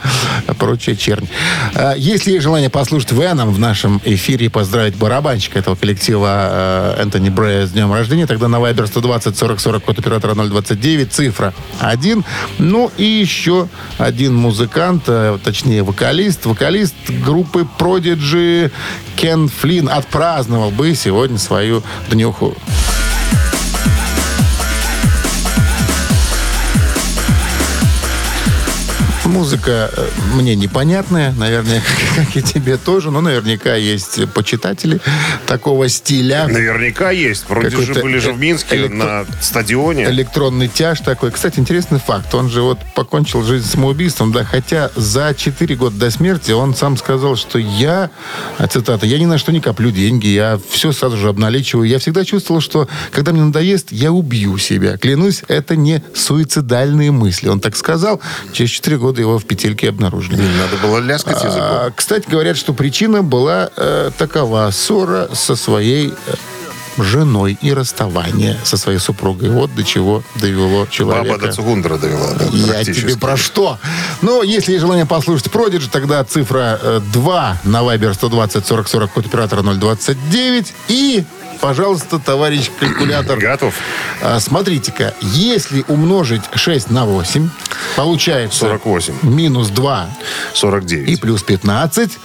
прочее чернь. А, Есть ли есть желание послушать Веном в нашем эфире и поздравить барабанщика этого коллектива э, Энтони Брея с днем рождения, тогда на Viber 120 40 40 код оператора 029, цифра 1. Ну и еще один музыкант, э, точнее вокалист, вокалист группы Prodigy Кен Флинн отпраздновал бы сегодня свою днюху. Музыка э, мне непонятная, наверное, *laughs* как и тебе тоже, но наверняка есть почитатели такого стиля. Наверняка есть. Вроде же были же в Минске электро- на стадионе. Электронный тяж такой. Кстати, интересный факт. Он же вот покончил жизнь самоубийством, да, хотя за 4 года до смерти он сам сказал, что я, а, цитата, я ни на что не коплю деньги, я все сразу же обналичиваю. Я всегда чувствовал, что когда мне надоест, я убью себя. Клянусь, это не суицидальные мысли. Он так сказал. Через 4 года его в петельке обнаружили. Надо было ляскать языком. А, кстати, говорят, что причина была э, такова. Ссора со своей э, женой и расставание со своей супругой. Вот до чего довело человека. Баба до Цугундера довела. да, Я тебе про что? Ну, если есть желание послушать Продидж, тогда цифра э, 2 на Viber 120 40 40 код оператора 029 и Пожалуйста, товарищ калькулятор. Готов? А, Смотрите-ка, если умножить 6 на 8, получается 48. минус 2 49. и плюс 15.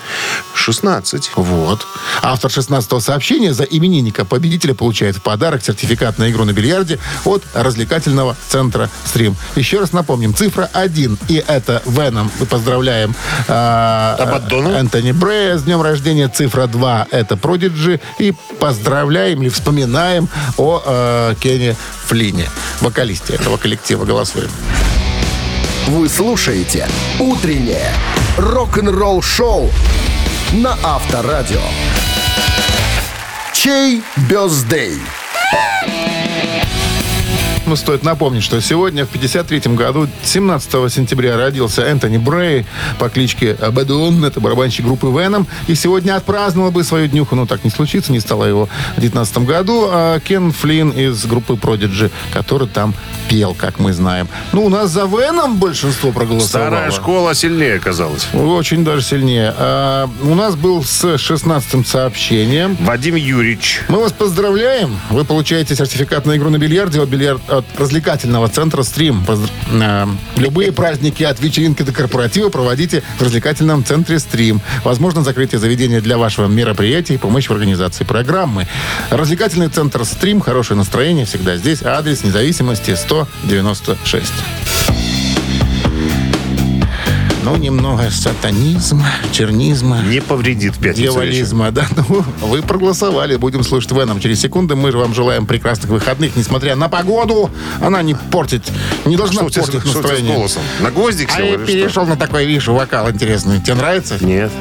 16. Вот. Автор 16 сообщения за именинника победителя получает в подарок сертификат на игру на бильярде от развлекательного центра «Стрим». Еще раз напомним, цифра 1, и это Веном. Мы поздравляем а, Абаддона? Энтони Брея с днем рождения. Цифра 2, это Продиджи. И поздравляем или вспоминаем о э, Кене Флине, вокалисте этого коллектива. Голосуем. Вы слушаете «Утреннее рок-н-ролл-шоу» на Авторадио. Чей бездей? Ну, стоит напомнить, что сегодня, в 53 году, 17 сентября, родился Энтони Брей по кличке Абадон. Это барабанщик группы Веном. И сегодня отпраздновал бы свою днюху. Но так не случится, не стало его в 19 году. А Кен Флинн из группы Prodigy, который там пел, как мы знаем. Ну, у нас за Веном большинство проголосовало. Старая школа сильнее оказалась. Очень даже сильнее. А, у нас был с 16-м сообщением. Вадим Юрьевич. Мы вас поздравляем. Вы получаете сертификат на игру на бильярде от, бильярд... развлекательного центра «Стрим». Э, Любые праздники от вечеринки до корпоратива проводите в развлекательном центре «Стрим». Возможно, закрытие заведения для вашего мероприятия и помощь в организации программы. Развлекательный центр «Стрим». Хорошее настроение всегда здесь. Адрес независимости 196. Ну, немного сатанизма, чернизма. Не повредит в пятницу. Дьяволизма, да. *laughs* Ну, вы проголосовали. Будем слушать Веном через секунды. Мы же вам желаем прекрасных выходных, несмотря на погоду. Она не портит, не должна Что тебя, портить что тебя настроение. голосом? На гвоздик А я что? перешел на такой, видишь, вокал интересный. Тебе нравится? Нет.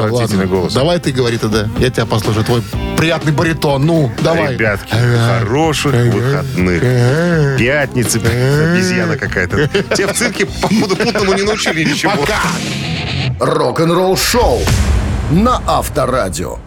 Отвратительный ладно. голос. Давай ты говори тогда. Я тебя послушаю. Твой приятный баритон. Ну, давай. Ребятки, Ага. хороших Ага. выходных. Ага. Пятницы, обезьяна какая-то. Тебя в цирке, походу, путному не научили ничего. Рок-н-ролл-шоу на Авторадио.